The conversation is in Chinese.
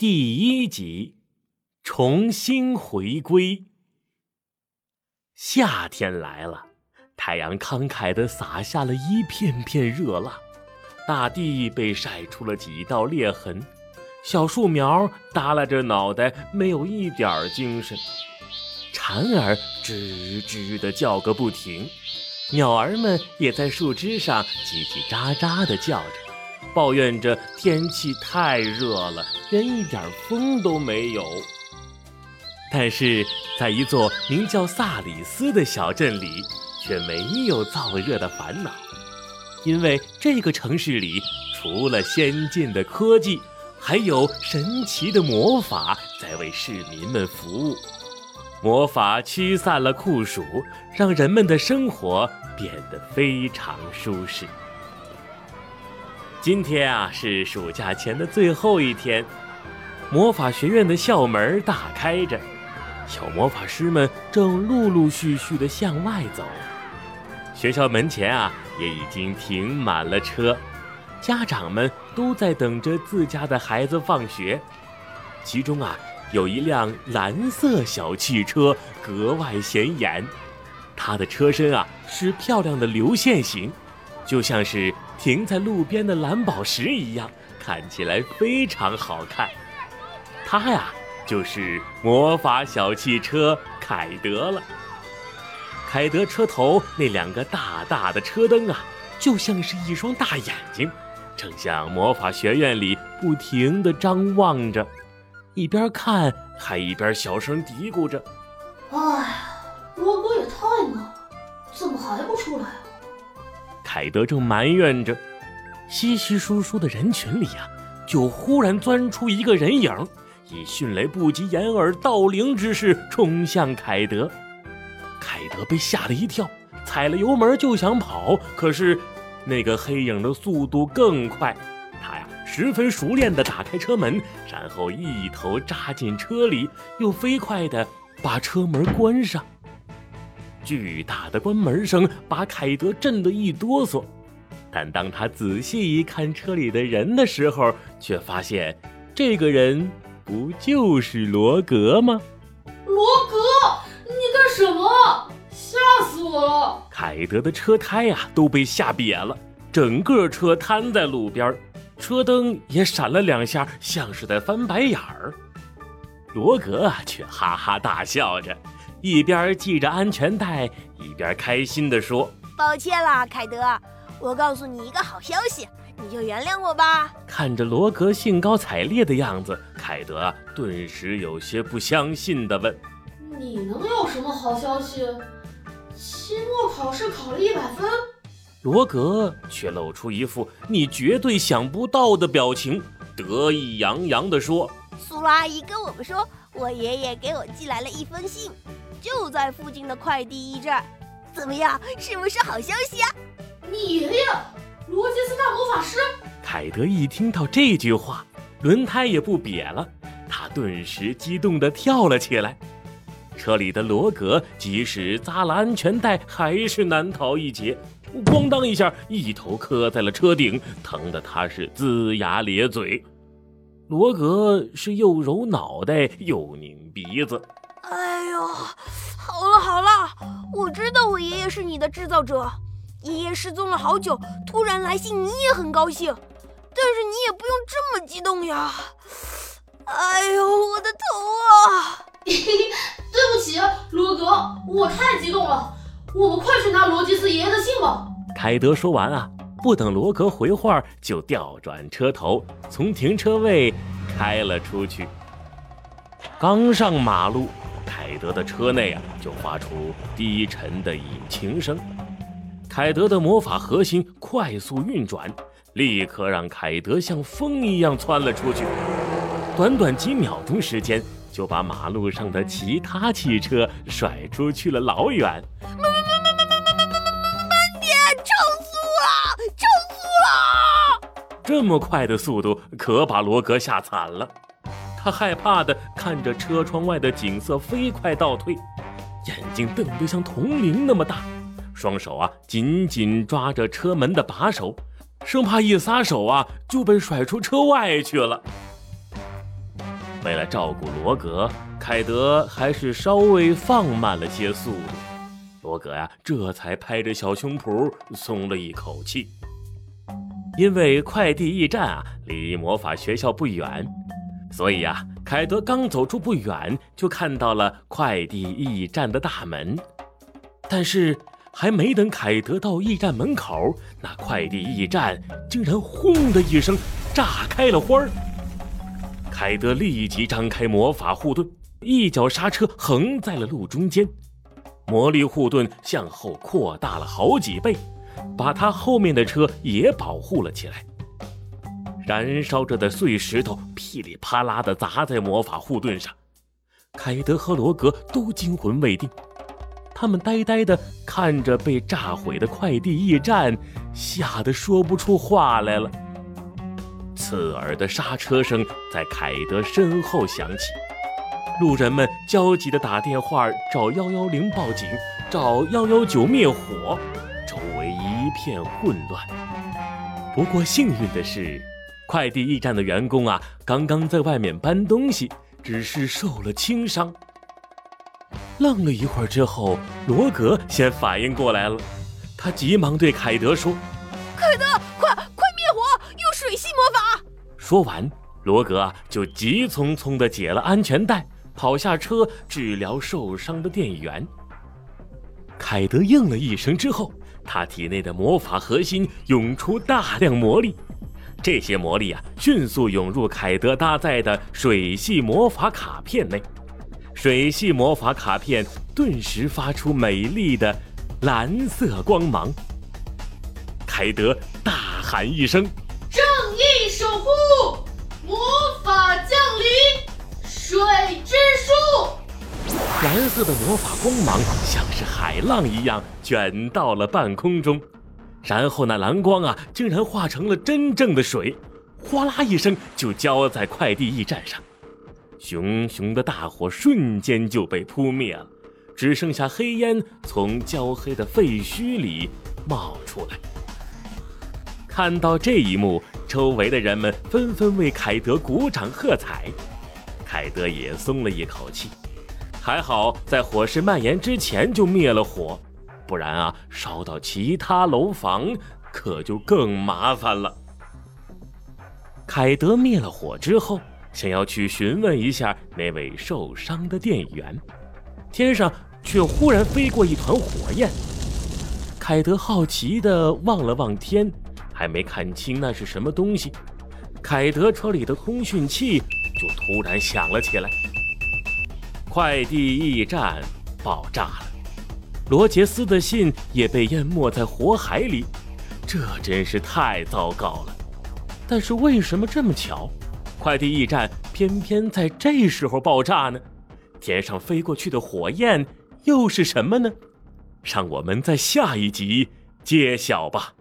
第一集，重新回归。夏天来了，太阳慷慨地洒下了一片片热辣，大地被晒出了几道裂痕，小树苗耷拉着脑袋，没有一点精神。蝉儿吱吱地叫个不停，鸟儿们也在树枝上叽叽喳喳地叫着。抱怨着天气太热了，连一点风都没有。但是在一座名叫萨里斯的小镇里，却没有燥热的烦恼，因为这个城市里除了先进的科技，还有神奇的魔法在为市民们服务。魔法驱散了酷暑，让人们的生活变得非常舒适。今天啊是暑假前的最后一天，魔法学院的校门大开着，小魔法师们正陆陆续续的向外走。学校门前啊也已经停满了车，家长们都在等着自家的孩子放学。其中啊有一辆蓝色小汽车格外显眼，它的车身啊是漂亮的流线型，就像是。停在路边的蓝宝石一样，看起来非常好看。它呀，就是魔法小汽车凯德了。凯德车头那两个大大的车灯啊，就像是一双大眼睛，正向魔法学院里不停地张望着，一边看还一边小声嘀咕着：“哎，罗哥也太慢了，怎么还不出来啊？”凯德正埋怨着，稀稀疏疏的人群里呀，就忽然钻出一个人影，以迅雷不及掩耳盗铃之势冲向凯德。凯德被吓了一跳，踩了油门就想跑，可是那个黑影的速度更快，他呀十分熟练地打开车门，然后一头扎进车里，又飞快地把车门关上。巨大的关门声把凯德震得一哆嗦，但当他仔细一看车里的人的时候，却发现这个人不就是罗格吗？罗格，你干什么？吓死我了！凯德的车胎呀都被吓瘪了，整个车瘫在路边，车灯也闪了两下，像是在翻白眼儿。罗格啊，却哈哈大笑着。一边系着安全带，一边开心地说：“抱歉啦，凯德，我告诉你一个好消息，你就原谅我吧。”看着罗格兴高采烈的样子，凯德顿时有些不相信地问：“你能有什么好消息？期末考试考了一百分？”罗格却露出一副你绝对想不到的表情，得意洋洋地说：“苏拉阿姨跟我们说，我爷爷给我寄来了一封信。”就在附近的快递驿站，怎么样？是不是好消息啊？你爷爷罗杰斯大魔法师。凯德一听到这句话，轮胎也不瘪了，他顿时激动地跳了起来。车里的罗格即使扎了安全带，还是难逃一劫，咣当一下，一头磕在了车顶，疼得他是龇牙咧嘴。罗格是又揉脑袋又拧鼻子。哎呦，好了好了，我知道我爷爷是你的制造者。爷爷失踪了好久，突然来信，你也很高兴，但是你也不用这么激动呀。哎呦，我的头啊！对不起，罗格，我太激动了。我们快去拿罗吉斯爷爷的信吧。凯德说完啊，不等罗格回话，就调转车头，从停车位开了出去。刚上马路。凯德的车内啊，就发出低沉的引擎声。凯德的魔法核心快速运转，立刻让凯德像风一样窜了出去。短短几秒钟时间，就把马路上的其他汽车甩出去了老远。慢慢慢慢慢慢慢慢慢慢慢点，超速了，超速了！这么快的速度，可把罗格吓惨了。他害怕地看着车窗外的景色飞快倒退，眼睛瞪得像铜铃那么大，双手啊紧紧抓着车门的把手，生怕一撒手啊就被甩出车外去了。为了照顾罗格，凯德还是稍微放慢了些速度。罗格呀，这才拍着小胸脯松了一口气。因为快递驿站啊离魔法学校不远，所以呀，凯德刚走出不远就看到了快递驿站的大门。但是还没等凯德到驿站门口，那快递驿站竟然轰的一声炸开了花儿。凯德立即张开魔法护盾，一脚刹车横在了路中间，魔力护盾向后扩大了好几倍。把他后面的车也保护了起来。燃烧着的碎石头噼里啪啦地砸在魔法护盾上，凯德和罗格都惊魂未定，他们呆呆地看着被炸毁的快递驿站，吓得说不出话来了。刺耳的刹车声在凯德身后响起，路人们焦急地打电话找幺幺零报警，找幺幺九灭火。周围一片混乱。不过幸运的是，快递驿站的员工啊，刚刚在外面搬东西，只是受了轻伤。愣了一会儿之后，罗格先反应过来了，他急忙对凯德说：“凯德，快快灭火，用水系魔法！”说完，罗格啊就急匆匆地解了安全带，跑下车治疗受伤的店员。凯德应了一声之后。他体内的魔法核心涌出大量魔力，这些魔力啊，迅速涌入凯德搭载的水系魔法卡片内，水系魔法卡片顿时发出美丽的蓝色光芒。凯德大喊一声：“正义守护，魔法降临，水之术！”蓝色的魔法光芒像是海浪一样卷到了半空中，然后那蓝光啊，竟然化成了真正的水，哗啦一声就浇在快递驿站上，熊熊的大火瞬间就被扑灭了，只剩下黑烟从焦黑的废墟里冒出来。看到这一幕，周围的人们纷纷为凯德鼓掌喝彩，凯德也松了一口气。还好，在火势蔓延之前就灭了火，不然啊，烧到其他楼房可就更麻烦了。凯德灭了火之后，想要去询问一下那位受伤的店员，天上却忽然飞过一团火焰。凯德好奇地望了望天，还没看清那是什么东西，凯德车里的通讯器就突然响了起来。快递驿站爆炸了，罗杰斯的信也被淹没在火海里，这真是太糟糕了。但是为什么这么巧，快递驿站偏偏在这时候爆炸呢？天上飞过去的火焰又是什么呢？让我们在下一集揭晓吧。